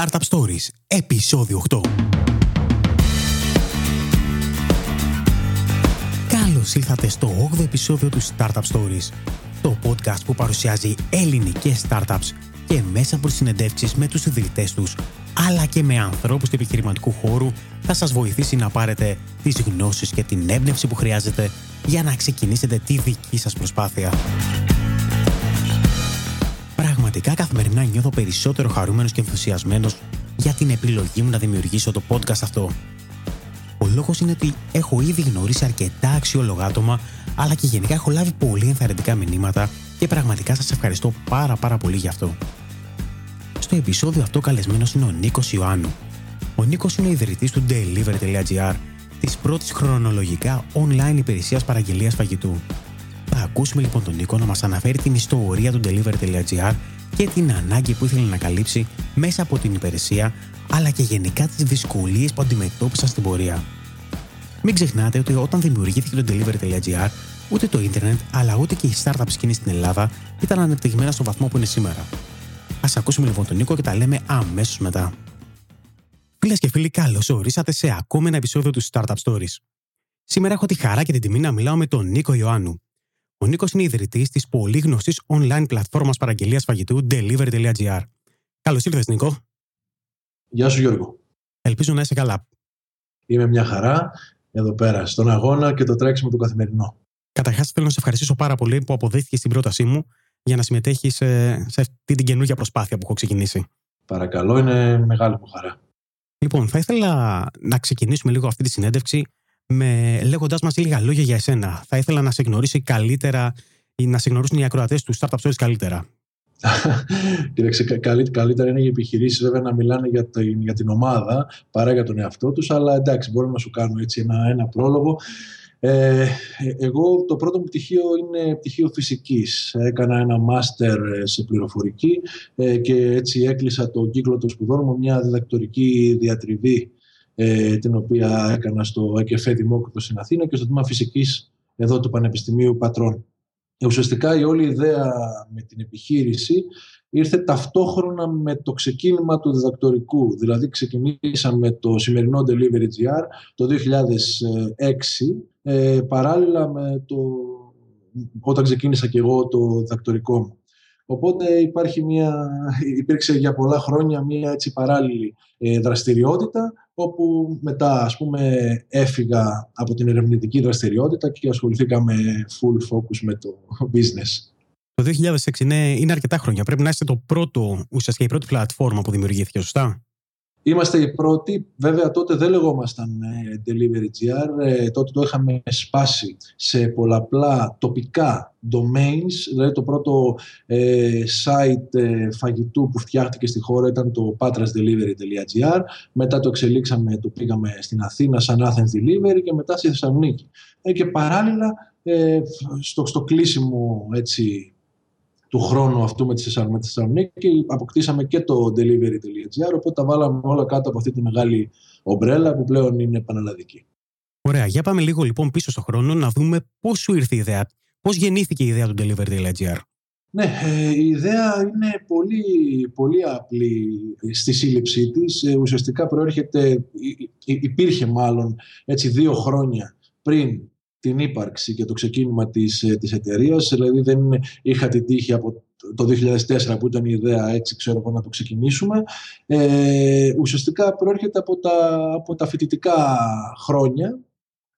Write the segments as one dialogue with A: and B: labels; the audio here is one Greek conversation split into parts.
A: Startup Stories, επεισόδιο 8. Καλώς ήλθατε στο 8ο επεισόδιο του Startup Stories, το podcast που παρουσιάζει ελληνικές startups και μέσα από τις συνεντεύξεις με τους ιδρυτές τους, αλλά και με ανθρώπους του επιχειρηματικού χώρου, θα σας βοηθήσει να πάρετε τις γνώσεις και την έμπνευση που χρειάζεται για να ξεκινήσετε τη δική σας προσπάθεια. Πραγματικά καθημερινά νιώθω περισσότερο χαρούμενος και ενθουσιασμένος για την επιλογή μου να δημιουργήσω το podcast αυτό. Ο λόγος είναι ότι έχω ήδη γνωρίσει αρκετά αξιόλογα άτομα, αλλά και γενικά έχω λάβει πολύ ενθαρρυντικά μηνύματα και πραγματικά σας ευχαριστώ πάρα πάρα πολύ γι' αυτό. Στο επεισόδιο αυτό καλεσμένος είναι ο Νίκος Ιωάννου. Ο Νίκος είναι ο ιδρυτής του Delivery.gr, της πρώτης χρονολογικά online υπηρεσίας παραγγελίας φαγητού. Θα ακούσουμε λοιπόν τον Νίκο να μας αναφέρει την ιστορία του Delivery.gr και την ανάγκη που ήθελε να καλύψει μέσα από την υπηρεσία, αλλά και γενικά τις δυσκολίες που αντιμετώπισαν στην πορεία. Μην ξεχνάτε ότι όταν δημιουργήθηκε το Delivery.gr, ούτε το ίντερνετ, αλλά ούτε και η startup σκηνή στην Ελλάδα ήταν ανεπτυγμένα στο βαθμό που είναι σήμερα. Α ακούσουμε λοιπόν τον Νίκο και τα λέμε αμέσως μετά. Φίλες και φίλοι, καλώς ορίσατε σε ακόμα ένα επεισόδιο του Startup Stories. Σήμερα έχω τη χαρά και την τιμή να μιλάω με τον Νίκο Ιωάννου. Ο Νίκος είναι ιδρυτής της πολύ γνωστής online πλατφόρμας παραγγελίας φαγητού Delivery.gr. Καλώς ήρθες, Νίκο.
B: Γεια σου, Γιώργο.
A: Ελπίζω να είσαι καλά.
B: Είμαι μια χαρά εδώ πέρα, στον αγώνα και το τρέξιμο του καθημερινό.
A: Καταρχάς, θέλω να σε ευχαριστήσω πάρα πολύ που αποδέχθηκε την πρότασή μου για να συμμετέχεις σε, σε αυτή την καινούργια προσπάθεια που έχω ξεκινήσει.
B: Παρακαλώ, είναι μεγάλη μου χαρά.
A: Λοιπόν, θα ήθελα να ξεκινήσουμε λίγο αυτή τη συνέντευξη με, λέγοντας μας λίγα λόγια για εσένα. Θα ήθελα να σε γνωρίσει καλύτερα ή να σε γνωρίσουν οι ακροατές του Startup Stories καλύτερα;
B: Κοίταξε, καλύτερα είναι οι επιχειρήσεις βέβαια να μιλάνε για την, για την ομάδα παρά για τον εαυτό τους, αλλά εντάξει, μπορώ να σου κάνω έτσι ένα, ένα πρόλογο. Ε, εγώ το πρώτο μου πτυχίο είναι πτυχίο φυσικής. Έκανα ένα μάστερ σε πληροφορική ε, και έτσι έκλεισα το κύκλο των σπουδών μου μια διδακτορική διατριβή ε, την οποία έκανα στο ΕΚΕΦΕ Δημόκριτο στην Αθήνα και στο τμήμα φυσικής εδώ του Πανεπιστημίου Πατρών. Ε, ουσιαστικά η όλη ιδέα με την επιχείρηση ήρθε ταυτόχρονα με το ξεκίνημα του διδακτορικού. Δηλαδή ξεκινήσαμε το σημερινό Delivery GR το 2006 ε, παράλληλα με το όταν ξεκίνησα και εγώ το διδακτορικό μου. Οπότε υπάρχει μια, υπήρξε για πολλά χρόνια μια έτσι παράλληλη ε, δραστηριότητα όπου μετά ας πούμε έφυγα από την ερευνητική δραστηριότητα και ασχοληθήκαμε full focus με το business.
A: Το 2006 είναι, είναι αρκετά χρόνια. Πρέπει να είστε το πρώτο, ουσιαστικά η πρώτη πλατφόρμα που δημιουργήθηκε, σωστά;
B: Είμαστε οι πρώτοι. Βέβαια τότε δεν λεγόμασταν ε, Delivery GR. Ε, τότε το είχαμε σπάσει σε πολλαπλά τοπικά domains. Δηλαδή το πρώτο ε, site φαγητού που φτιάχτηκε στη χώρα ήταν το patrasdelivery.gr. Μετά το εξελίξαμε, το πήγαμε στην Αθήνα σαν Athens Delivery και μετά στη Θεσσαλονίκη. και παράλληλα στο, στο κλείσιμο έτσι, του χρόνου αυτού με τη Θεσσαλονίκη αποκτήσαμε και το delivery.gr οπότε τα βάλαμε όλα κάτω από αυτή τη μεγάλη ομπρέλα που πλέον είναι πανελλαδική.
A: Ωραία, για πάμε λίγο λοιπόν πίσω στο χρόνο να δούμε πώς σου ήρθε η ιδέα, πώς γεννήθηκε η ιδέα του delivery.gr.
B: Ναι, ε, η ιδέα είναι πολύ, πολύ απλή στη σύλληψή της. Ε, ουσιαστικά προέρχεται, υπήρχε μάλλον έτσι δύο χρόνια πριν την ύπαρξη και το ξεκίνημα της, ε, της εταιρείας. Δηλαδή δεν είχα την τύχη από το 2004 που ήταν η ιδέα έτσι ξέρω εγώ να το ξεκινήσουμε. Ε, ουσιαστικά προέρχεται από τα, από τα φοιτητικά χρόνια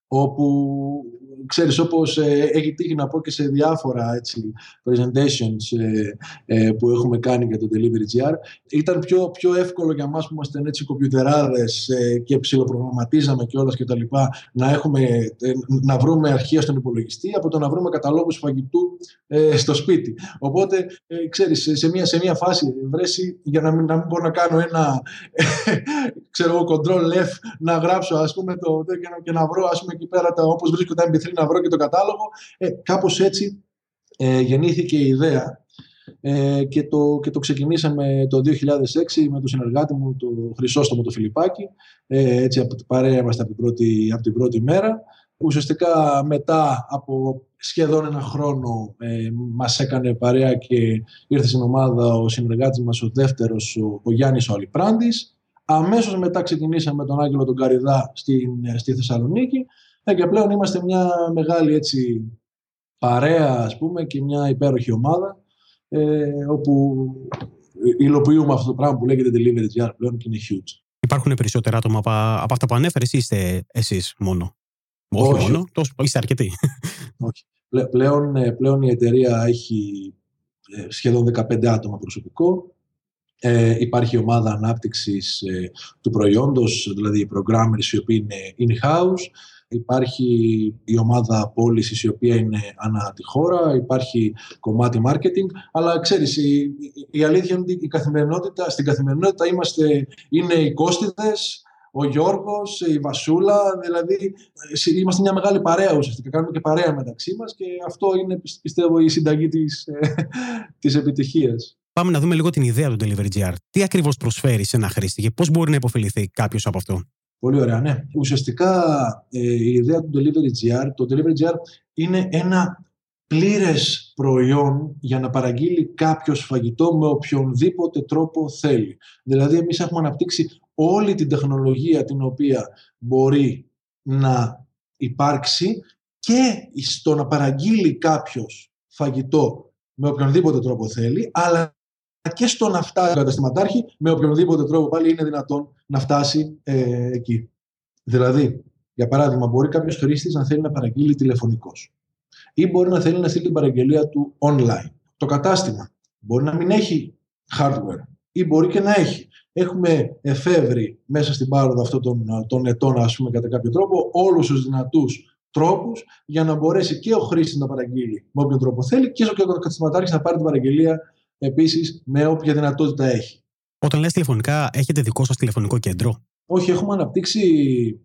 B: όπου ξέρεις όπως ε, έχει τύχει να πω και σε διάφορα έτσι, presentations ε, ε, που έχουμε κάνει για το Delivery GR ήταν πιο, πιο εύκολο για μας που είμαστε έτσι κομπιουτεράδες ε, και ψιλοπρογραμματίζαμε και όλα και τα λοιπά να, έχουμε, ε, να βρούμε αρχεία στον υπολογιστή από το να βρούμε καταλόγους φαγητού στο σπίτι. Οπότε ξέρεις σε μια, σε μια φάση βρέσει για να μην, να μην μπορώ να κάνω ένα ξέρω εγώ control F να γράψω ας πούμε το, και, να, και να βρω ας πούμε εκεί πέρα τα, όπως βρίσκω τα MP3 να βρω και το κατάλογο. Ε, κάπως έτσι ε, γεννήθηκε η ιδέα ε, και, το, και το ξεκινήσαμε το 2006 με τον συνεργάτη μου, τον Χρυσόστομο το Φιλιππάκη. Ε, έτσι από την παρέα είμαστε από την πρώτη, από την πρώτη μέρα. ουσιαστικά μετά από σχεδόν ένα χρόνο ε, μας έκανε παρέα και ήρθε στην ομάδα ο συνεργάτης μας ο δεύτερος, ο, ο Γιάννης ο Αλιπράντης. Αμέσως μετά ξεκινήσαμε με τον Άγγελο τον Καριδά στην, στη Θεσσαλονίκη ε, και πλέον είμαστε μια μεγάλη έτσι, παρέα ας πούμε και μια υπέροχη ομάδα ε, όπου υλοποιούμε αυτό το πράγμα που λέγεται Delivery GR πλέον και είναι huge.
A: Υπάρχουν περισσότερα άτομα από, από αυτά που ανέφερες ή είστε εσείς μόνο; Όχι, Όχι μόνο, τόσο, είστε αρκετοί.
B: Όχι. Πλέον, ε, πλέον η εταιρεία έχει ε, σχεδόν 15 άτομα προσωπικό. Ε, υπάρχει ομάδα ανάπτυξης ε, του προϊόντος, δηλαδή οι programmers οι οποίοι είναι in-house. Υπάρχει η ομάδα πώλησης η οποία είναι ανά τη χώρα, υπάρχει κομμάτι marketing, αλλά ξέρεις, η, η αλήθεια είναι ότι η καθημερινότητα, στην καθημερινότητα είμαστε, είναι οι κόστιδες, ο Γιώργος, η Βασούλα, δηλαδή ε, είμαστε μια μεγάλη παρέα ουσιαστικά, κάνουμε και παρέα μεταξύ μας και αυτό είναι πιστεύω η συνταγή της, ε, της επιτυχίας.
A: Πάμε να δούμε λίγο την ιδέα του Delivery GR. Τι ακριβώς προσφέρει σε ένα χρήστη και πώς μπορεί να υποφεληθεί κάποιος από αυτό;
B: Πολύ ωραία, ναι. Ουσιαστικά ε, η ιδέα του Delivery GR, το Delivery GR είναι ένα πλήρες προϊόν για να παραγγείλει κάποιος φαγητό με οποιονδήποτε τρόπο θέλει. Δηλαδή εμείς έχουμε αναπτύξει όλη την τεχνολογία την οποία μπορεί να υπάρξει και στο να παραγγείλει κάποιος φαγητό με οποιονδήποτε τρόπο θέλει, αλλά και στο να φτάσει ο καταστηματάρχη με οποιονδήποτε τρόπο πάλι είναι δυνατόν να φτάσει ε, εκεί. Δηλαδή, για παράδειγμα, μπορεί κάποιος χρήστης να θέλει να παραγγείλει τηλεφωνικός ή μπορεί να θέλει να στείλει την παραγγελία του online. Το κατάστημα μπορεί να μην έχει hardware ή μπορεί και να έχει. Έχουμε εφεύρει μέσα στην πάροδο αυτών των, των ετών, ας πούμε, κατά κάποιο τρόπο, όλους τους δυνατούς τρόπους για να μπορέσει και ο χρήστης να παραγγείλει με όποιον τρόπο θέλει και ο καταστηματάρχης να πάρει την παραγγελία επίσης με όποια δυνατότητα έχει.
A: Όταν λες τηλεφωνικά, έχετε δικό σας τηλεφωνικό κέντρο;
B: Όχι, έχουμε αναπτύξει,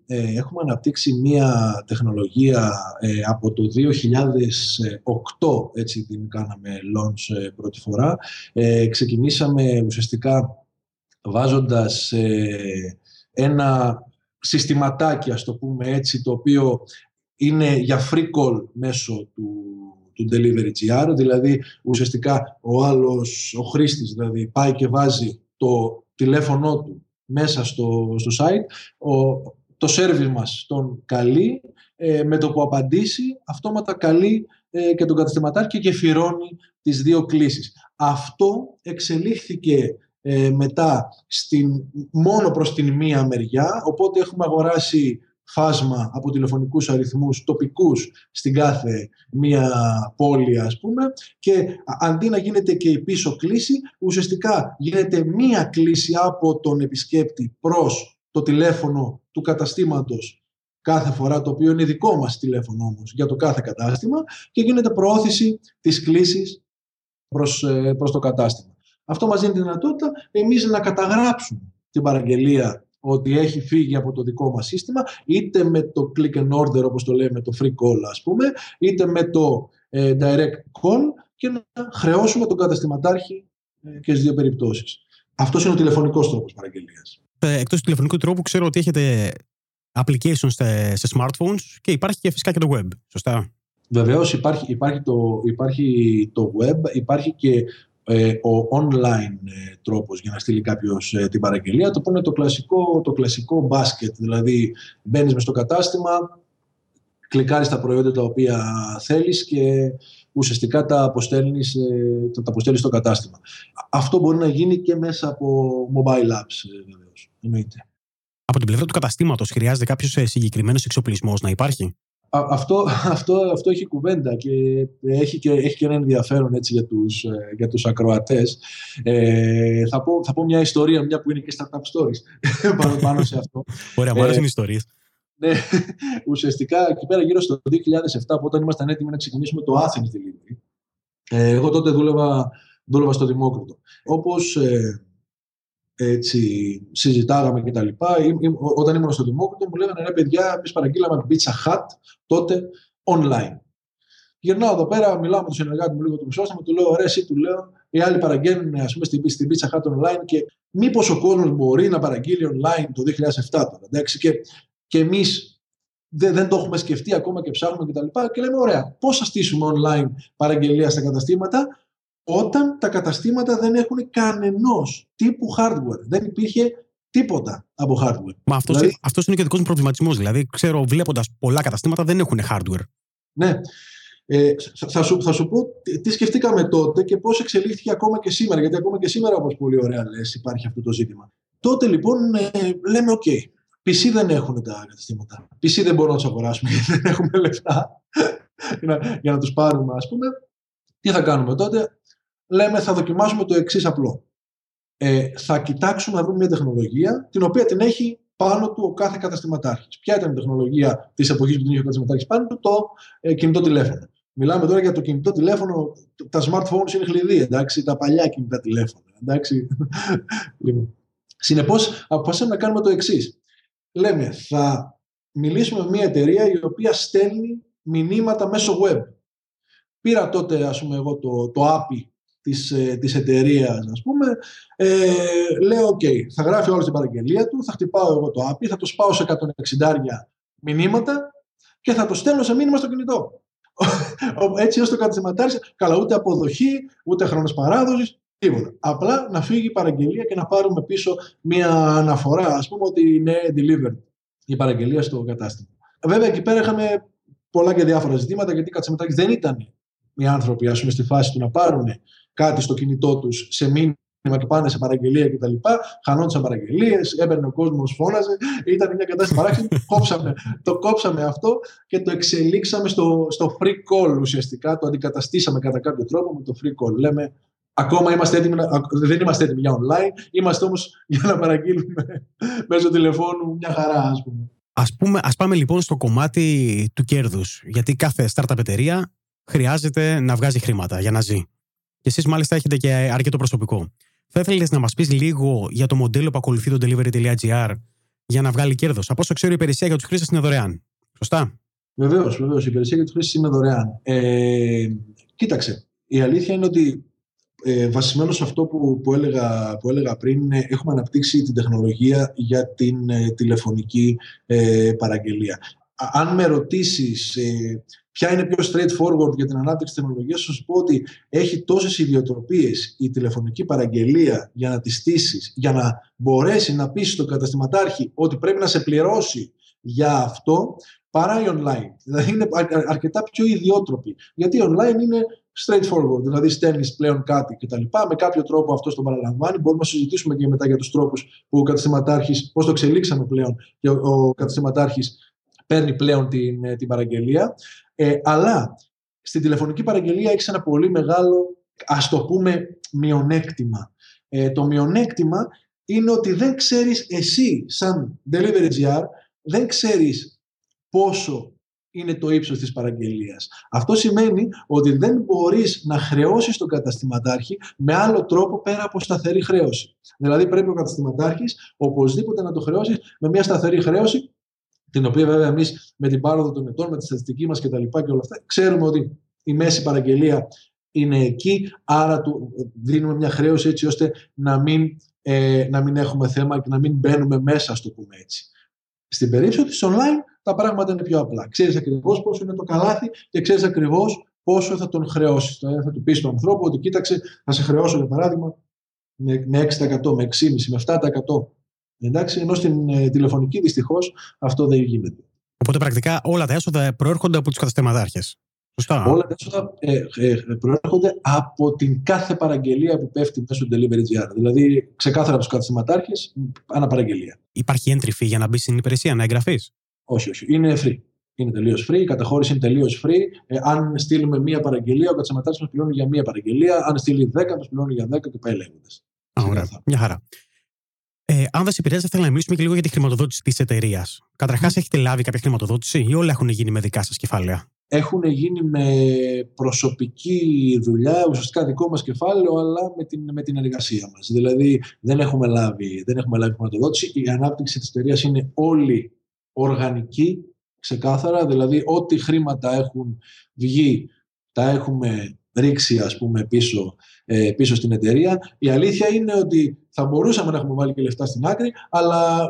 B: ε, έχουμε αναπτύξει μία τεχνολογία ε, από το 2008, έτσι την κάναμε launch ε, πρώτη φορά. Ε, ξεκινήσαμε ουσιαστικά βάζοντας ένα συστηματάκι, ας το πούμε έτσι, το οποίο είναι για free call μέσω του, του Delivery GR, δηλαδή ουσιαστικά ο άλλος, ο χρήστης δηλαδή πάει και βάζει το τηλέφωνό του μέσα στο, στο site, ο, το service μας τον καλεί, ε, με το που απαντήσει αυτόματα καλεί ε, και τον καταστηματάρχη και φυρώνει τις δύο κλήσεις. Αυτό εξελίχθηκε ε, μετά στην, μόνο προς την μία μεριά, οπότε έχουμε αγοράσει φάσμα από τηλεφωνικούς αριθμούς τοπικούς στην κάθε μία πόλη ας πούμε και αντί να γίνεται και η πίσω κλίση ουσιαστικά γίνεται μία κλίση από τον επισκέπτη προς το τηλέφωνο του καταστήματος κάθε φορά το οποίο είναι δικό μας τηλέφωνο όμως για το κάθε κατάστημα και γίνεται προώθηση της κλήσης προς, ε, προς το κατάστημα. Αυτό μας δίνει τη δυνατότητα εμείς να καταγράψουμε την παραγγελία ότι έχει φύγει από το δικό μας σύστημα, είτε με το click and order, όπως το λέμε, το free call, ας πούμε, είτε με το ε, direct call και να χρεώσουμε τον καταστηματάρχη ε, και στις δύο περιπτώσεις. Αυτός είναι ο τηλεφωνικός τρόπος παραγγελίας.
A: Ε, εκτός του τηλεφωνικού τρόπου, ξέρω ότι έχετε applications σε, σε smartphones και υπάρχει και φυσικά και το web, σωστά;
B: Βεβαίως υπάρχει, υπάρχει, το, υπάρχει το web, υπάρχει και ε, ο online ε, τρόπος για να στείλει κάποιος ε, την παραγγελία, το που είναι το κλασικό, το κλασικό μπάσκετ, δηλαδή μπαίνεις μες στο κατάστημα, κλικάρεις τα προϊόντα τα οποία θέλεις και ουσιαστικά τα αποστέλνεις, τα αποστέλνεις στο κατάστημα. Αυτό μπορεί να γίνει και μέσα από mobile apps, βεβαίως, εννοείται.
A: Από την πλευρά του καταστήματος χρειάζεται κάποιος συγκεκριμένος εξοπλισμός να υπάρχει;
B: Αυτό, αυτό, αυτό έχει κουβέντα και έχει και, έχει και ένα ενδιαφέρον έτσι, για, τους, ε, για τους ακροατές. Ε, θα, πω, θα πω μια ιστορία, μια που είναι και startup stories πάνω, πάνω σε αυτό.
A: Ωραία, μου αρέσουν οι ιστορίες.
B: Ναι, ουσιαστικά εκεί πέρα γύρω στο 2007, όταν ήμασταν έτοιμοι να ξεκινήσουμε το Athens Delivery, ε, εγώ τότε δούλευα, δούλευα στο Δημόκριτο. Όπως ε, έτσι, συζητάγαμε και τα λοιπά. Όταν ήμουν στο Δημόκριτο μου λέγανε ρε παιδιά, εμεί παραγγείλαμε Pizza Hut τότε online. Γυρνάω εδώ πέρα, μιλάω με τον συνεργάτη μου λίγο του Μισόσταμο, του λέω: Ωραία, εσύ του λέω, οι άλλοι παραγγέλνουν ας πούμε, στην, στην Pizza Hut online και μήπως ο κόσμος μπορεί να παραγγείλει online το 2007 τώρα. Εντάξει, και, και εμείς δεν, δεν το έχουμε σκεφτεί ακόμα και ψάχνουμε κτλ. Και, και λέμε, ωραία, πώς θα στήσουμε online παραγγελία στα καταστήματα, όταν τα καταστήματα δεν έχουν κανενός τύπου hardware. Δεν υπήρχε τίποτα από hardware.
A: Μα αυτός, δηλαδή, αυτός είναι και ο δικός μου προβληματισμός. Δηλαδή, ξέρω, βλέποντας πολλά καταστήματα δεν έχουν hardware.
B: Ναι. Ε, θα, σου, θα σου πω τι σκεφτήκαμε τότε και πώς εξελίχθηκε ακόμα και σήμερα, γιατί ακόμα και σήμερα, όπως πολύ ωραία λες, υπάρχει αυτό το ζήτημα. Τότε λοιπόν ε, λέμε, OK, okay, PC δεν έχουν τα καταστήματα. PC δεν μπορούμε να τους αγοράσουμε γιατί δεν έχουμε λεφτά για να, για να τους πάρουμε, ας πούμε. Τι θα κάνουμε τότε; Λέμε, θα δοκιμάσουμε το εξής απλό. Ε, θα κοιτάξουμε να βρούμε μια τεχνολογία την οποία την έχει πάνω του ο κάθε καταστηματάρχης. Ποια ήταν η τεχνολογία της εποχής που την είχε ο καταστηματάρχης πάνω του, το ε, κινητό τηλέφωνο. Μιλάμε τώρα για το κινητό τηλέφωνο. Τα smartphones είναι χλιδή, εντάξει, τα παλιά κινητά τηλέφωνα. Εντάξει. λοιπόν. Συνεπώς, αποφασίσαμε να κάνουμε το εξής. Λέμε, θα μιλήσουμε με μια εταιρεία η οποία στέλνει μηνύματα μέσω web. Πήρα τότε, ας πούμε, εγώ το, το API της, ε, της εταιρείας, ας πούμε, ε, λέω, OK, θα γράφει όλη την παραγγελία του, θα χτυπάω εγώ το API, θα το σπάω σε 160 μηνύματα και θα το στέλνω σε μήνυμα στο κινητό. Έτσι ώστε ο καταστηματάρχης, καλά, ούτε αποδοχή, ούτε χρόνος παράδοσης, τίποτα. Απλά να φύγει η παραγγελία και να πάρουμε πίσω μια αναφορά, ας πούμε, ότι είναι delivered η παραγγελία στο κατάστημα. Βέβαια, εκεί πέρα είχαμε πολλά και διάφορα ζητήματα, γιατί οι καταστηματάρχε δεν ήταν οι άνθρωποι, ας πούμε, στη φάση του να πάρουν κάτι στο κινητό τους σε μήνυμα και πάνε σε παραγγελία κτλ. Χανόντουσαν παραγγελίες, έπαιρνε ο κόσμος, φώναζε. Ήταν μια κατάσταση παράξενη. κόψαμε, το κόψαμε αυτό και το εξελίξαμε στο, στο free call ουσιαστικά. Το αντικαταστήσαμε κατά κάποιο τρόπο με το free call. Λέμε, ακόμα είμαστε έτοιμοι, δεν είμαστε έτοιμοι για online, είμαστε όμως για να παραγγείλουμε μέσω τηλεφώνου μια χαρά, ας πούμε.
A: Ας, πούμε, ας πάμε λοιπόν στο κομμάτι του κέρδους, γιατί κάθε startup εταιρεία χρειάζεται να βγάζει χρήματα για να ζει. Και εσείς μάλιστα έχετε και αρκετό προσωπικό. Θα ήθελε να μας πεις λίγο για το μοντέλο που ακολουθεί το delivery.gr για να βγάλει κέρδος. Από όσο ξέρω, η υπηρεσία για τους χρήστες είναι δωρεάν. Σωστά;
B: Βεβαίως, βεβαίως. Η υπηρεσία για τους χρήστες είναι δωρεάν. Ε, κοίταξε. Η αλήθεια είναι ότι ε, βασισμένος σε αυτό που, που, έλεγα, που έλεγα πριν, ε, έχουμε αναπτύξει την τεχνολογία για την ε, τηλεφωνική ε, παραγγελία. Αν με ρωτήσεις Ποια είναι πιο straightforward για την ανάπτυξη τεχνολογίας, θα σου πω ότι έχει τόσες ιδιοτροπίες η τηλεφωνική παραγγελία για να τη στήσεις, για να μπορέσει να πείσει τον καταστηματάρχη ότι πρέπει να σε πληρώσει για αυτό, παρά η online. Δηλαδή είναι αρκετά πιο ιδιότροπη. Γιατί η online είναι straightforward, δηλαδή στέλνεις πλέον κάτι κτλ. Με κάποιο τρόπο αυτό το παραλαμβάνει. Μπορούμε να συζητήσουμε και μετά για τους τρόπους που ο καταστηματάρχης, πώς το εξελίξαμε πλέον και ο, ο καταστηματάρχης παίρνει πλέον την, ε, την παραγγελία. Ε, αλλά στην τηλεφωνική παραγγελία έχεις ένα πολύ μεγάλο, ας το πούμε, μειονέκτημα. Ε, το μειονέκτημα είναι ότι δεν ξέρεις εσύ, σαν delivery GR, δεν ξέρεις πόσο είναι το ύψος της παραγγελίας. Αυτό σημαίνει ότι δεν μπορείς να χρεώσεις τον καταστηματάρχη με άλλο τρόπο πέρα από σταθερή χρέωση. Δηλαδή πρέπει ο καταστηματάρχης οπωσδήποτε να το χρεώσεις με μια σταθερή χρέωση την οποία βέβαια εμείς με την πάροδο των ετών, με τη στατιστική μας κτλ. Και, και όλα αυτά, ξέρουμε ότι η μέση παραγγελία είναι εκεί, άρα του δίνουμε μια χρέωση έτσι ώστε να μην, ε, να μην έχουμε θέμα και να μην μπαίνουμε μέσα, ας το πούμε έτσι. Στην περίπτωση της online τα πράγματα είναι πιο απλά. Ξέρεις ακριβώς πόσο είναι το καλάθι και ξέρεις ακριβώς πόσο θα τον χρεώσεις. Θα του πεις στον ανθρώπου ότι κοίταξε, θα σε χρεώσω για παράδειγμα με 6%, με 6,5%, με 7%. Εντάξει, ενώ στην ε, τηλεφωνική δυστυχώς αυτό δεν γίνεται.
A: Οπότε πρακτικά όλα τα έσοδα προέρχονται από τους καταστηματάρχες. Σωστά.
B: Όλα τα έσοδα ε, ε, προέρχονται από την κάθε παραγγελία που πέφτει μέσω του delivery GR. Δηλαδή, ξεκάθαρα από τους καταστηματάρχες, ανά παραγγελία.
A: Υπάρχει entry fee για να μπεις στην υπηρεσία, να εγγραφείς;
B: Όχι, όχι. Είναι free. Είναι τελείως free. Η καταχώρηση είναι τελείως free. Ε, αν στείλουμε μία παραγγελία, ο καταστηματάρχης μας πληρώνει για μία παραγγελία. Αν στείλει 10, μας πληρώνει για 10 και πάει λέγοντας.
A: Ωραία. Μια χαρά. Ε, αν δεν σε επηρεάζει, θα ήθελα να μιλήσουμε και λίγο για τη χρηματοδότηση της εταιρείας. Καταρχάς, mm. έχετε λάβει κάποια χρηματοδότηση ή όλα έχουν γίνει με δικά σας κεφάλαια;
B: Έχουν γίνει με προσωπική δουλειά, ουσιαστικά δικό μας κεφάλαιο, αλλά με την, με την εργασία μας. Δηλαδή, δεν έχουμε, λάβει, δεν έχουμε λάβει χρηματοδότηση. Η ανάπτυξη της εταιρείας είναι όλη οργανική, ξεκάθαρα. Δηλαδή, ό,τι χρήματα έχουν βγει, τα έχουμε ρίξει ας πούμε πίσω, ε, πίσω στην εταιρεία. Η αλήθεια είναι ότι θα μπορούσαμε να έχουμε βάλει και λεφτά στην άκρη, αλλά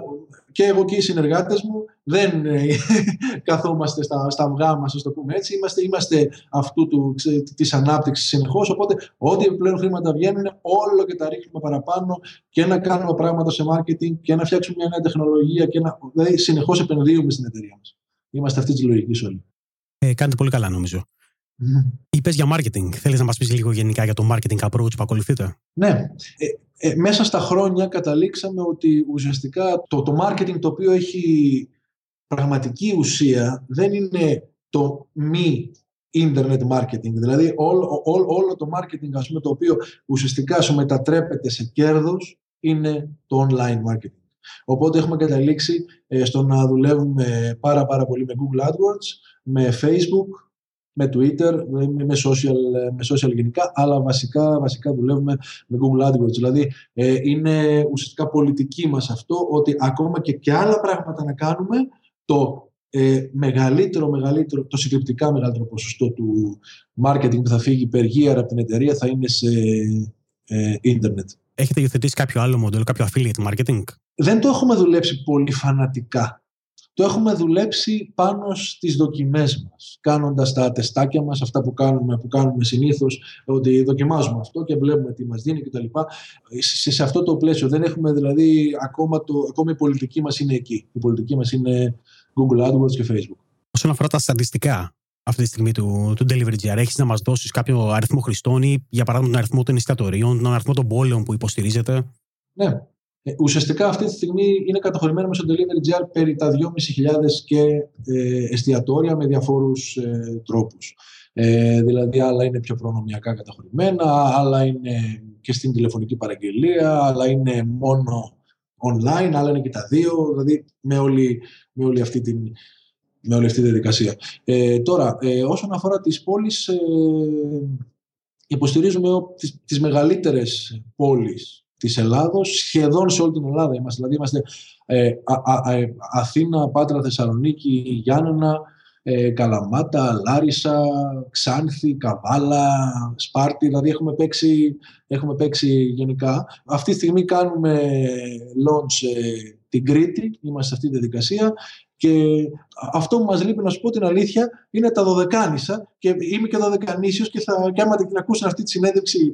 B: και εγώ και οι συνεργάτες μου δεν ε, καθόμαστε στα, στα αυγά μας, το πούμε έτσι. Είμαστε, είμαστε αυτού του, της ανάπτυξης συνεχώς, οπότε ό,τι επιπλέον χρήματα βγαίνουν, όλο και τα ρίχνουμε παραπάνω και να κάνουμε πράγματα σε marketing και να φτιάξουμε μια νέα τεχνολογία και να, δηλαδή συνεχώς επενδύουμε στην εταιρεία μας. Είμαστε αυτή της λογικής όλοι.
A: Ε, κάνετε πολύ καλά νομίζω. Mm. Είπες για marketing. Θέλεις να μας πεις λίγο γενικά για το marketing approach που ακολουθείτε;
B: Ναι. Ε, ε, μέσα στα χρόνια καταλήξαμε ότι ουσιαστικά το, το marketing το οποίο έχει πραγματική ουσία δεν είναι το μη internet marketing. Δηλαδή όλο, όλο, όλο το marketing ας πούμε, το οποίο ουσιαστικά σου μετατρέπεται σε κέρδος είναι το online marketing. Οπότε έχουμε καταλήξει ε, στο να δουλεύουμε πάρα πάρα πολύ με Google AdWords, με Facebook, με Twitter, με social, με social γενικά, αλλά βασικά, βασικά δουλεύουμε με Google AdWords. Δηλαδή, ε, είναι ουσιαστικά πολιτική μας αυτό, ότι ακόμα και, και άλλα πράγματα να κάνουμε, το ε, μεγαλύτερο, μεγαλύτερο, το συντριπτικά μεγαλύτερο ποσοστό του marketing που θα φύγει per year από την εταιρεία θα είναι σε ε, ίντερνετ.
A: Έχετε υιοθετήσει κάποιο άλλο μοντέλο, κάποιο affiliate marketing?
B: Δεν το έχουμε δουλέψει πολύ φανατικά το έχουμε δουλέψει πάνω στις δοκιμές μας, κάνοντας τα τεστάκια μας, αυτά που κάνουμε, που κάνουμε συνήθως, ότι δοκιμάζουμε αυτό και βλέπουμε τι μας δίνει κτλ. Σε, σε αυτό το πλαίσιο δεν έχουμε δηλαδή, ακόμα, το, ακόμα η πολιτική μας είναι εκεί. Η πολιτική μας είναι Google AdWords και Facebook.
A: Όσον αφορά τα στατιστικά αυτή τη στιγμή του, του Delivery GR, έχεις να μας δώσεις κάποιο αριθμό χρηστών ή για παράδειγμα τον αριθμό των εστιατορίων, τον αριθμό των πόλεων που υποστηρίζετε.
B: Ναι, ε, ουσιαστικά αυτή τη στιγμή είναι καταχωρημένο με στο Delivery GR περί τα 2.500 και ε, εστιατόρια με διαφόρους ε, τρόπους. Ε, δηλαδή άλλα είναι πιο προνομιακά καταχωρημένα, άλλα είναι και στην τηλεφωνική παραγγελία, άλλα είναι μόνο online, άλλα είναι και τα δύο, δηλαδή με όλη, με όλη αυτή την, με όλη αυτή τη διαδικασία. Ε, τώρα, ε, όσον αφορά τις πόλεις, ε, υποστηρίζουμε τις, τις μεγαλύτερες πόλεις Της Ελλάδος, σχεδόν σε όλη την Ελλάδα είμαστε. Δηλαδή είμαστε ε, ε, Αθήνα, Πάτρα, Θεσσαλονίκη, Γιάννενα, ε, Καλαμάτα, Λάρισα, Ξάνθη, Καβάλα, Σπάρτη, δηλαδή έχουμε παίξει, έχουμε παίξει γενικά. Αυτή τη στιγμή κάνουμε launch την Κρήτη, είμαστε σε αυτή τη διαδικασία και αυτό που μας λείπει, να σου πω την αλήθεια, είναι τα δωδεκάνησα και είμαι και δωδεκανήσιος και, θα, και άμα την ακούσουν αυτή τη συνέντευξη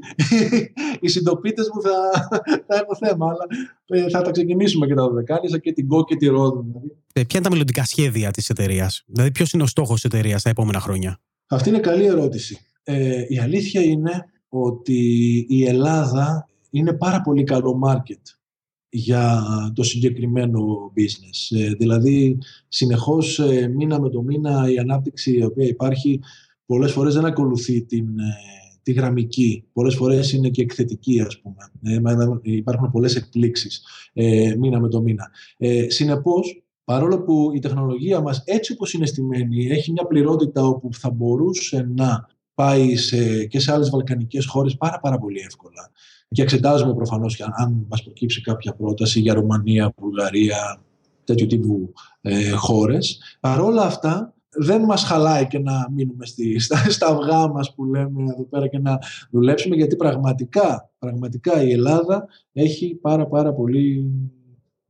B: οι συντοπίτες μου θα, θα έχω θέμα, αλλά ε, θα τα ξεκινήσουμε και τα δωδεκάνησα και την ΚΟ και τη ΡΟΔ. Δηλαδή.
A: Ε, ποια είναι τα μελλοντικά σχέδια της εταιρείας, δηλαδή ποιος είναι ο στόχος της εταιρείας τα επόμενα χρόνια;
B: Αυτή είναι καλή ερώτηση. Ε, η αλήθεια είναι ότι η Ελλάδα είναι πάρα πολύ καλό market για το συγκεκριμένο business. Ε, δηλαδή, συνεχώς ε, μήνα με το μήνα η ανάπτυξη η οποία υπάρχει πολλές φορές δεν ακολουθεί την, ε, τη γραμμική. Πολλές φορές είναι και εκθετική, ας πούμε. υπάρχουν πολλές εκπλήξεις μήνα με το μήνα. συνεπώς, παρόλο που η τεχνολογία μας έτσι όπως είναι στημένη έχει μια πληρότητα όπου θα μπορούσε να πάει σε, και σε άλλες βαλκανικές χώρες πάρα, πάρα πολύ εύκολα και εξετάζουμε προφανώς αν μας προκύψει κάποια πρόταση για Ρουμανία, Βουλγαρία, τέτοιου τύπου ε, χώρες. Παρ' όλα αυτά, δεν μας χαλάει και να μείνουμε στη, στα, στα αυγά μας που λέμε εδώ πέρα και να δουλέψουμε γιατί πραγματικά, πραγματικά η Ελλάδα έχει πάρα πάρα πολύ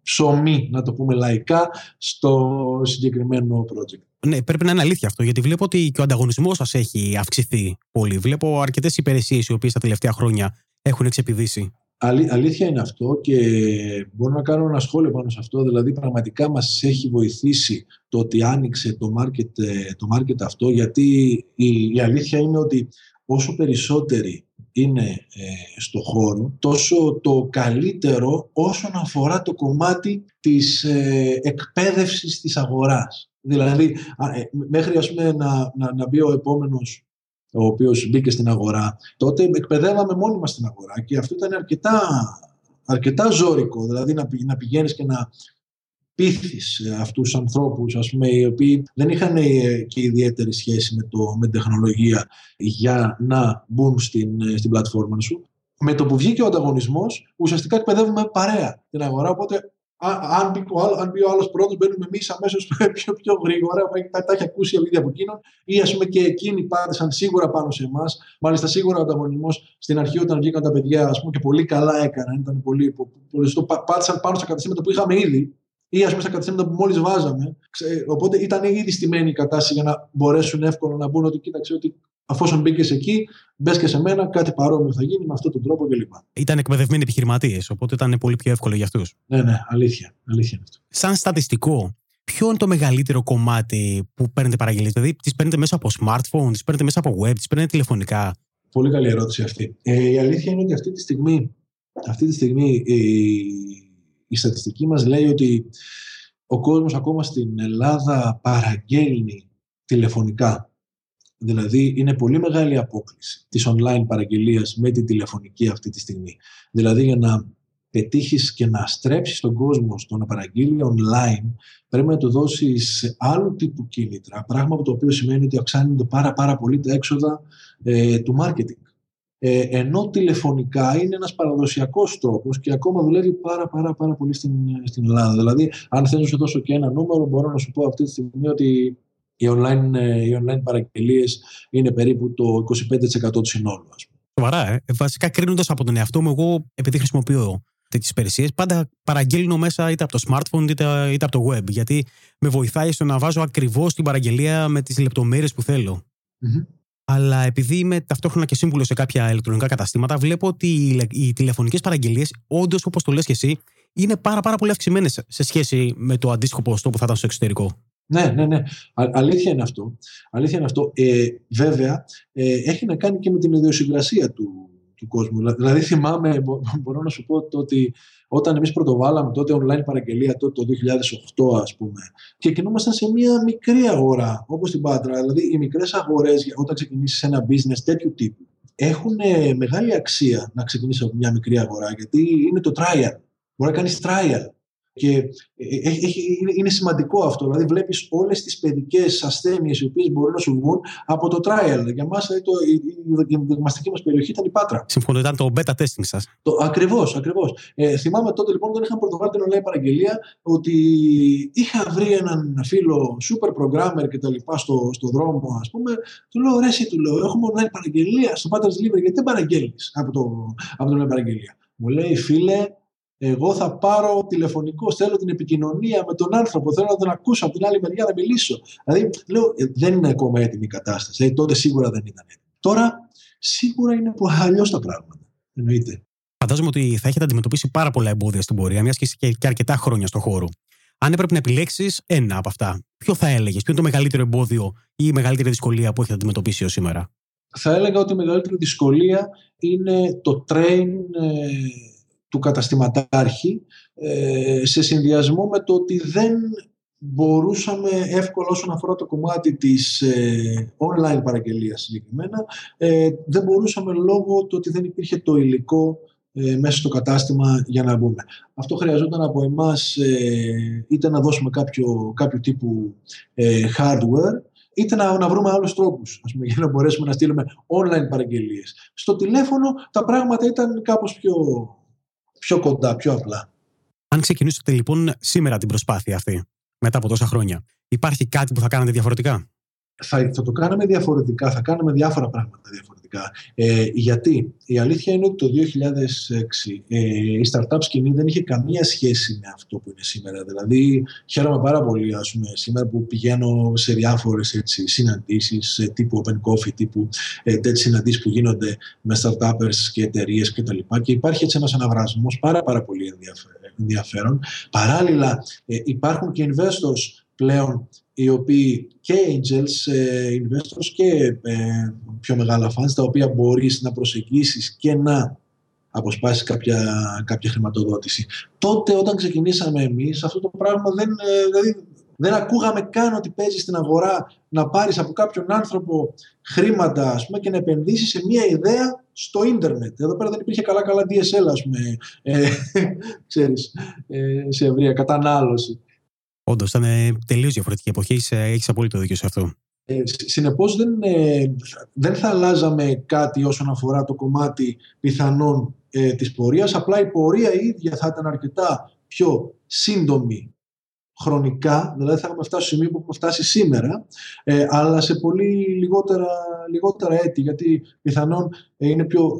B: ψωμί, να το πούμε λαϊκά, στο συγκεκριμένο project.
A: Ναι, πρέπει να είναι αλήθεια αυτό, γιατί βλέπω ότι και ο ανταγωνισμός σας έχει αυξηθεί πολύ. Βλέπω αρκετές υπηρεσίες οι οποίες τα τελευταία χρόνια έχουν εξεπηδήσει.
B: Αλή, αλήθεια είναι αυτό και μπορώ να κάνω ένα σχόλιο πάνω σε αυτό. Δηλαδή, πραγματικά μας έχει βοηθήσει το ότι άνοιξε το market, ε, το market αυτό, γιατί η, η αλήθεια είναι ότι όσο περισσότεροι είναι ε, στο χώρο, τόσο το καλύτερο όσον αφορά το κομμάτι της ε, εκπαίδευσης της αγοράς. Δηλαδή, ε, μέχρι ας πούμε, να, να, να μπει ο επόμενος ο οποίος μπήκε στην αγορά, τότε εκπαιδεύαμε μόνοι μας στην αγορά και αυτό ήταν αρκετά, αρκετά ζώρικο. Δηλαδή να, να πηγαίνεις και να πείθεις αυτούς τους ανθρώπους, οι οποίοι δεν είχαν ε, και ιδιαίτερη σχέση με, το, με την τεχνολογία για να μπουν στην, ε, στην πλατφόρμα σου. Με το που βγήκε ο ανταγωνισμός, ουσιαστικά εκπαιδεύουμε παρέα την αγορά. Οπότε αν, πει, αν πει ο άλλος πρώτος, μπαίνουμε εμείς αμέσως πιο, πιο γρήγορα. Τα, τα έχει ακούσει η από εκείνον. Ή ας πούμε και εκείνοι πάτησαν σίγουρα πάνω σε εμάς. Μάλιστα, σίγουρα ο ανταγωνισμός στην αρχή, όταν βγήκαν τα παιδιά, ας πούμε, και πολύ καλά έκαναν. Ήταν πολύ, πολύ, πάτησαν πάνω στα καταστήματα που είχαμε ήδη ή ας πούμε στα καταστήματα που μόλις βάζαμε. Οπότε ήταν ήδη στημένη η κατάσταση για να μπορέσουν εύκολα να μπουν ότι κοίταξε ότι αφόσον μπήκες εκεί, μπες και σε μένα, κάτι παρόμοιο θα γίνει με αυτόν τον τρόπο κλπ.
A: Ήταν εκπαιδευμένοι επιχειρηματίες, οπότε ήταν πολύ πιο εύκολο για αυτούς.
B: Ναι, ναι, αλήθεια. αλήθεια είναι αυτό.
A: Σαν στατιστικό, ποιο είναι το μεγαλύτερο κομμάτι που παίρνετε παραγγελίες, Δηλαδή, τις παίρνετε μέσα από smartphone, τις παίρνετε μέσα από web, τις παίρνετε τηλεφωνικά;
B: Πολύ καλή ερώτηση αυτή. Ε, η αλήθεια είναι ότι αυτή τη στιγμή, αυτή τη στιγμή η, η στατιστική μας λέει ότι ο κόσμος ακόμα στην Ελλάδα παραγγέλνει τηλεφωνικά. Δηλαδή είναι πολύ μεγάλη απόκληση της online παραγγελίας με την τηλεφωνική αυτή τη στιγμή. Δηλαδή για να πετύχεις και να στρέψεις τον κόσμο στο να παραγγείλει online πρέπει να του δώσεις άλλου τύπου κίνητρα, πράγμα που το οποίο σημαίνει ότι αυξάνεται πάρα, πάρα πολύ τα έξοδα ε, του marketing. Ε, ενώ τηλεφωνικά είναι ένας παραδοσιακός τρόπος και ακόμα δουλεύει πάρα πάρα πάρα πολύ στην, στην Ελλάδα. Δηλαδή, αν θέλω να σου δώσω και ένα νούμερο, μπορώ να σου πω αυτή τη στιγμή ότι οι online, ε, οι online παραγγελίες είναι περίπου το 25% του συνόλου. Ας πούμε.
A: Σοβαρά, ε. Βασικά κρίνοντας από τον εαυτό μου, εγώ επειδή χρησιμοποιώ τέτοιες υπηρεσίες, πάντα παραγγέλνω μέσα είτε από το smartphone είτε, είτε από το web. Γιατί με βοηθάει στο να βάζω ακριβώς την παραγγελία με τις λεπτομέρειες που θέλω. Mm-hmm. Αλλά επειδή είμαι ταυτόχρονα και σύμβουλος σε κάποια ηλεκτρονικά καταστήματα, βλέπω ότι οι τηλεφωνικές παραγγελίες, όντως όπως το λες και εσύ, είναι πάρα, πάρα πολύ αυξημένες σε σχέση με το αντίστοιχο ποσοστό που θα ήταν στο εξωτερικό.
B: Ναι, ναι, ναι. Α, αλήθεια είναι αυτό. Αλήθεια είναι αυτό. Ε, βέβαια, ε, έχει να κάνει και με την ιδιοσυγκρασία του, του κόσμου. Δηλαδή, θυμάμαι, μπορώ να σου πω το ότι όταν εμείς πρωτοβάλαμε τότε online παραγγελία τότε το 2008 ας πούμε και κινούμασταν σε μια μικρή αγορά όπως την Πάτρα. Δηλαδή οι μικρές αγορές όταν ξεκινήσεις ένα business τέτοιου τύπου έχουν μεγάλη αξία να ξεκινήσεις από μια μικρή αγορά γιατί είναι το trial. Μπορεί να κάνεις trial. Και ε, ε, είναι σημαντικό αυτό. Δηλαδή, βλέπεις όλες τις παιδικές ασθένειες οι οποίες μπορούν να σου βγουν από το trial. Για μας, η δοκιμαστική μας περιοχή ήταν η Πάτρα.
A: Συμφωνώ, ήταν το beta testing σας.
B: Ακριβώς, ακριβώς. Ε, θυμάμαι τότε λοιπόν, όταν είχαμε πρωτοβάλει την online παραγγελία, ότι είχα βρει έναν φίλο super programmer και τα λοιπά στο, στο δρόμο, ας πούμε. Του λέω, ρε, εσύ, του λέω, έχουμε online παραγγελία στο Patter's Libre, γιατί δεν παραγγέλνεις από, το, από την online παραγγελία. Μου λέει, φίλε, εγώ θα πάρω τηλεφωνικό, θέλω την επικοινωνία με τον άνθρωπο, θέλω να τον ακούσω από την άλλη μεριά να μιλήσω. Δηλαδή, λέω, ε, δεν είναι ακόμα έτοιμη η κατάσταση. Ε, τότε σίγουρα δεν ήταν έτοιμη. Τώρα, σίγουρα είναι αλλιώς τα πράγματα. Εννοείται.
A: Φαντάζομαι ότι θα έχετε αντιμετωπίσει πάρα πολλά εμπόδια στην πορεία, μιας και είσαι και αρκετά χρόνια στο χώρο. Αν έπρεπε να επιλέξεις ένα από αυτά, ποιο θα έλεγες, ποιο είναι το μεγαλύτερο εμπόδιο ή η μεγαλύτερη δυσκολία που έχετε αντιμετωπίσει ως σήμερα;
B: Θα έλεγα ότι η μεγαλύτερη δυσκολία είναι το train ε, του καταστηματάρχη ε, σε συνδυασμό με το ότι δεν μπορούσαμε εύκολα όσον αφορά το κομμάτι της ε, online παραγγελίας συγκεκριμένα ε, δεν μπορούσαμε λόγω του ότι δεν υπήρχε το υλικό μέσα στο κατάστημα για να μπούμε. Αυτό χρειαζόταν από εμάς είτε να δώσουμε κάποιο, κάποιο τύπου hardware είτε να, να βρούμε άλλους τρόπους ας πούμε, για να μπορέσουμε να στείλουμε online παραγγελίες. Στο τηλέφωνο τα πράγματα ήταν κάπως πιο, πιο κοντά, πιο απλά.
A: Αν ξεκινήσετε λοιπόν σήμερα την προσπάθεια αυτή, μετά από τόσα χρόνια, υπάρχει κάτι που θα κάνετε διαφορετικά;
B: Θα, θα το κάναμε διαφορετικά, θα κάνουμε διάφορα πράγματα διαφορετικά. Ε, γιατί; Η αλήθεια είναι ότι το 2006 ε, η startup σκηνή δεν είχε καμία σχέση με αυτό που είναι σήμερα. Δηλαδή χαίρομαι πάρα πολύ ας πούμε, σήμερα που πηγαίνω σε διάφορες έτσι, συναντήσεις τύπου open coffee, τύπου ε, τέτοιες συναντήσεις που γίνονται με startuppers και εταιρείες κτλ. Και, και υπάρχει έτσι ένας αναβρασμός πάρα, πάρα πολύ ενδιαφέρον. Παράλληλα ε, υπάρχουν και investors πλέον οι οποίοι και angels, ε, investors και ε, πιο μεγάλα funds, τα οποία μπορείς να προσεγγίσεις και να αποσπάσεις κάποια, κάποια χρηματοδότηση. Τότε όταν ξεκινήσαμε εμείς, αυτό το πράγμα δεν, ε, δηλαδή, δεν ακούγαμε καν ότι παίζεις στην αγορά να πάρεις από κάποιον άνθρωπο χρήματα ας πούμε, και να επενδύσεις σε μια ιδέα στο ίντερνετ. Εδώ πέρα δεν υπήρχε καλά καλά DSL, ας πούμε, ε, ξέρεις, ε, σε ευρεία κατανάλωση.
A: Όντως, ήταν τελείως διαφορετική εποχή. Έχεις απόλυτο δίκιο σε αυτό.
B: Ε, Συνεπώς, δεν, ε, δεν θα αλλάζαμε κάτι όσον αφορά το κομμάτι πιθανών ε, της πορείας. Απλά η πορεία η ίδια θα ήταν αρκετά πιο σύντομη χρονικά, δηλαδή θα έχουμε φτάσει στο σημείο που έχουμε φτάσει σήμερα, ε, αλλά σε πολύ λιγότερα, λιγότερα έτη, γιατί πιθανόν ε, είναι πιο,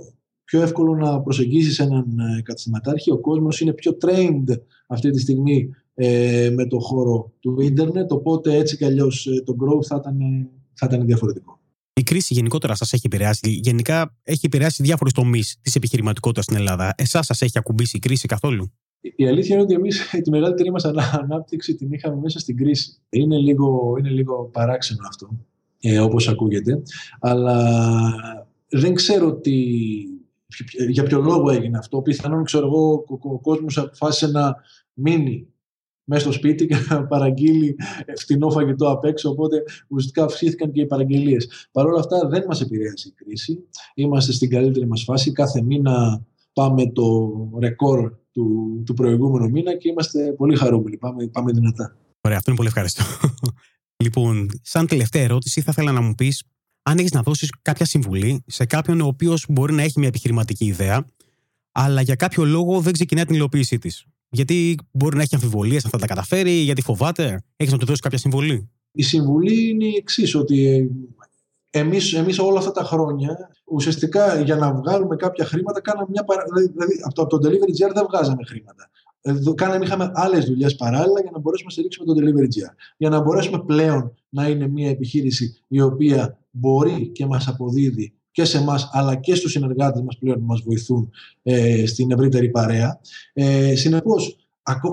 B: πιο εύκολο να προσεγγίσεις έναν ε, καταστηματάρχη. Ο κόσμος είναι πιο trained αυτή τη στιγμή ε, με το χώρο του ίντερνετ, οπότε έτσι κι αλλιώς ε, το growth θα ήταν, θα ήταν διαφορετικό.
A: Η κρίση γενικότερα σας έχει επηρεάσει. Γενικά έχει επηρεάσει διάφορους τομείς της επιχειρηματικότητας στην Ελλάδα. Εσάς σας έχει ακουμπήσει η κρίση καθόλου;
B: Η αλήθεια είναι ότι εμείς τη μεγαλύτερη μας ανάπτυξη την είχαμε μέσα στην κρίση. Είναι λίγο, είναι λίγο παράξενο αυτό, ε, όπως ακούγεται. Αλλά δεν ξέρω τι, για ποιο λόγο έγινε αυτό. Πιθανόν, ξέρω εγώ, ο, ο κόσμος αποφάσισε να μείνει μέσα στο σπίτι και να παραγγείλει φτηνό φαγητό απ' έξω. Οπότε ουσιαστικά αυξήθηκαν και οι παραγγελίες. Παρ' όλα αυτά δεν μας επηρέασε η κρίση. Είμαστε στην καλύτερη μας φάση. Κάθε μήνα πάμε το ρεκόρ του, του προηγούμενου μήνα και είμαστε πολύ χαρούμενοι. Πάμε, πάμε δυνατά.
A: Ωραία, αυτό είναι πολύ ευχαριστώ. λοιπόν, σαν τελευταία ερώτηση, θα ήθελα να μου πεις αν έχεις να δώσεις κάποια συμβουλή σε κάποιον ο οποίος μπορεί να έχει μια επιχειρηματική ιδέα, αλλά για κάποιο λόγο δεν ξεκινάει την υλοποίησή της. Γιατί μπορεί να έχει αμφιβολίες αν θα τα καταφέρει, γιατί φοβάται. Έχεις να του δώσεις κάποια συμβουλή.
B: Η συμβουλή είναι η εξής, ότι εμείς, εμείς όλα αυτά τα χρόνια ουσιαστικά για να βγάλουμε κάποια χρήματα κάναμε μια παρα... δηλαδή, δηλαδή από το, από το Delivery GR δεν βγάζαμε χρήματα. Εδώ κάναμε, είχαμε άλλες δουλειές παράλληλα για να μπορέσουμε να στηρίξουμε το Delivery GR. Για να μπορέσουμε πλέον να είναι μια επιχείρηση η οποία μπορεί και μας αποδίδει και σε εμάς, αλλά και στους συνεργάτες μας πλέον που μας βοηθούν ε, στην ευρύτερη παρέα. Ε, Συνεπώς,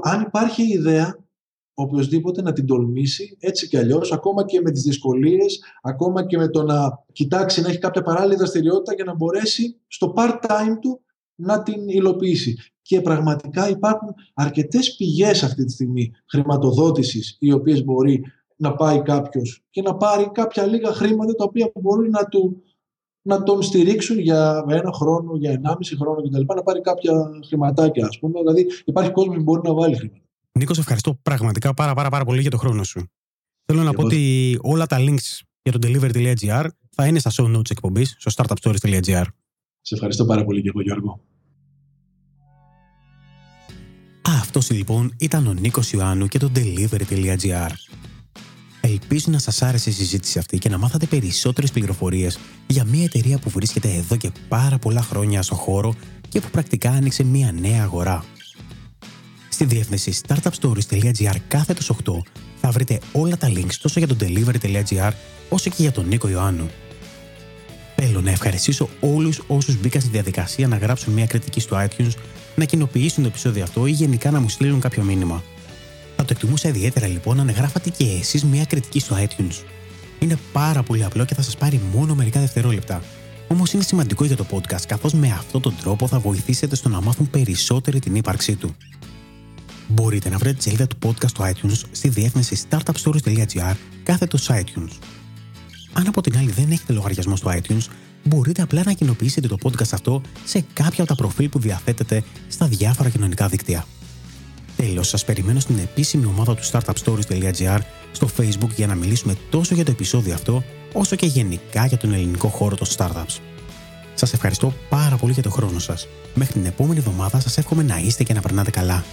B: αν υπάρχει ιδέα, οποιοδήποτε να την τολμήσει έτσι κι αλλιώς, ακόμα και με τις δυσκολίες, ακόμα και με το να κοιτάξει να έχει κάποια παράλληλη δραστηριότητα για να μπορέσει στο part-time του να την υλοποιήσει. Και πραγματικά υπάρχουν αρκετές πηγές αυτή τη στιγμή χρηματοδότησης, οι οποίες μπορεί να πάει κάποιος και να πάρει κάποια λίγα χρήματα τα οποία μπορούν να, του, να τον στηρίξουν για ένα χρόνο, για ενάμιση χρόνο κτλ. Να πάρει κάποια χρηματάκια, ας πούμε. Δηλαδή, υπάρχει κόσμο που μπορεί να βάλει χρήματα.
A: Νίκος, ευχαριστώ πραγματικά πάρα, πάρα, πάρα πολύ για το χρόνο σου. Θέλω να πω ότι όλα τα links για το delivery.gr θα είναι στα show notes εκπομπής στο startupstories.gr.
B: Σε ευχαριστώ πάρα πολύ και εγώ, Γιώργο.
A: Αυτός λοιπόν ήταν ο Νίκος Ιωάννου και το delivery.gr. Ελπίζω να σας άρεσε η συζήτηση αυτή και να μάθατε περισσότερες πληροφορίες για μια εταιρεία που βρίσκεται εδώ και πάρα πολλά χρόνια στο χώρο και που πρακτικά άνοιξε μια νέα αγορά. Στη διεύθυνση startupstories.gr κάθετος 8 θα βρείτε όλα τα links τόσο για το delivery.gr όσο και για τον Νίκο Ιωάννου. Θέλω να ευχαριστήσω όλους όσους μπήκαν στη διαδικασία να γράψουν μια κριτική στο iTunes, να κοινοποιήσουν το επεισόδιο αυτό ή γενικά να μου στείλουν κάποιο μήνυμα. Θα το εκτιμούσα ιδιαίτερα λοιπόν αν γράφατε και εσείς μια κριτική στο iTunes. Είναι πάρα πολύ απλό και θα σας πάρει μόνο μερικά δευτερόλεπτα. Όμως είναι σημαντικό για το podcast, καθώς με αυτόν τον τρόπο θα βοηθήσετε στο να μάθουν περισσότεροι την ύπαρξή του. Μπορείτε να βρείτε τη σελίδα του podcast στο iTunes στη διεύθυνση startupstories.gr κάθετος iTunes. Αν από την άλλη δεν έχετε λογαριασμό στο iTunes, μπορείτε απλά να κοινοποιήσετε το podcast αυτό σε κάποια από τα προφίλ που διαθέτετε στα διάφορα κοινωνικά δίκτυα. Τέλος, σας περιμένω στην επίσημη ομάδα του startupstories.gr στο Facebook για να μιλήσουμε τόσο για το επεισόδιο αυτό, όσο και γενικά για τον ελληνικό χώρο των startups. Σας ευχαριστώ πάρα πολύ για τον χρόνο σας. Μέχρι την επόμενη εβδομάδα σας εύχομαι να είστε και να περνάτε καλά.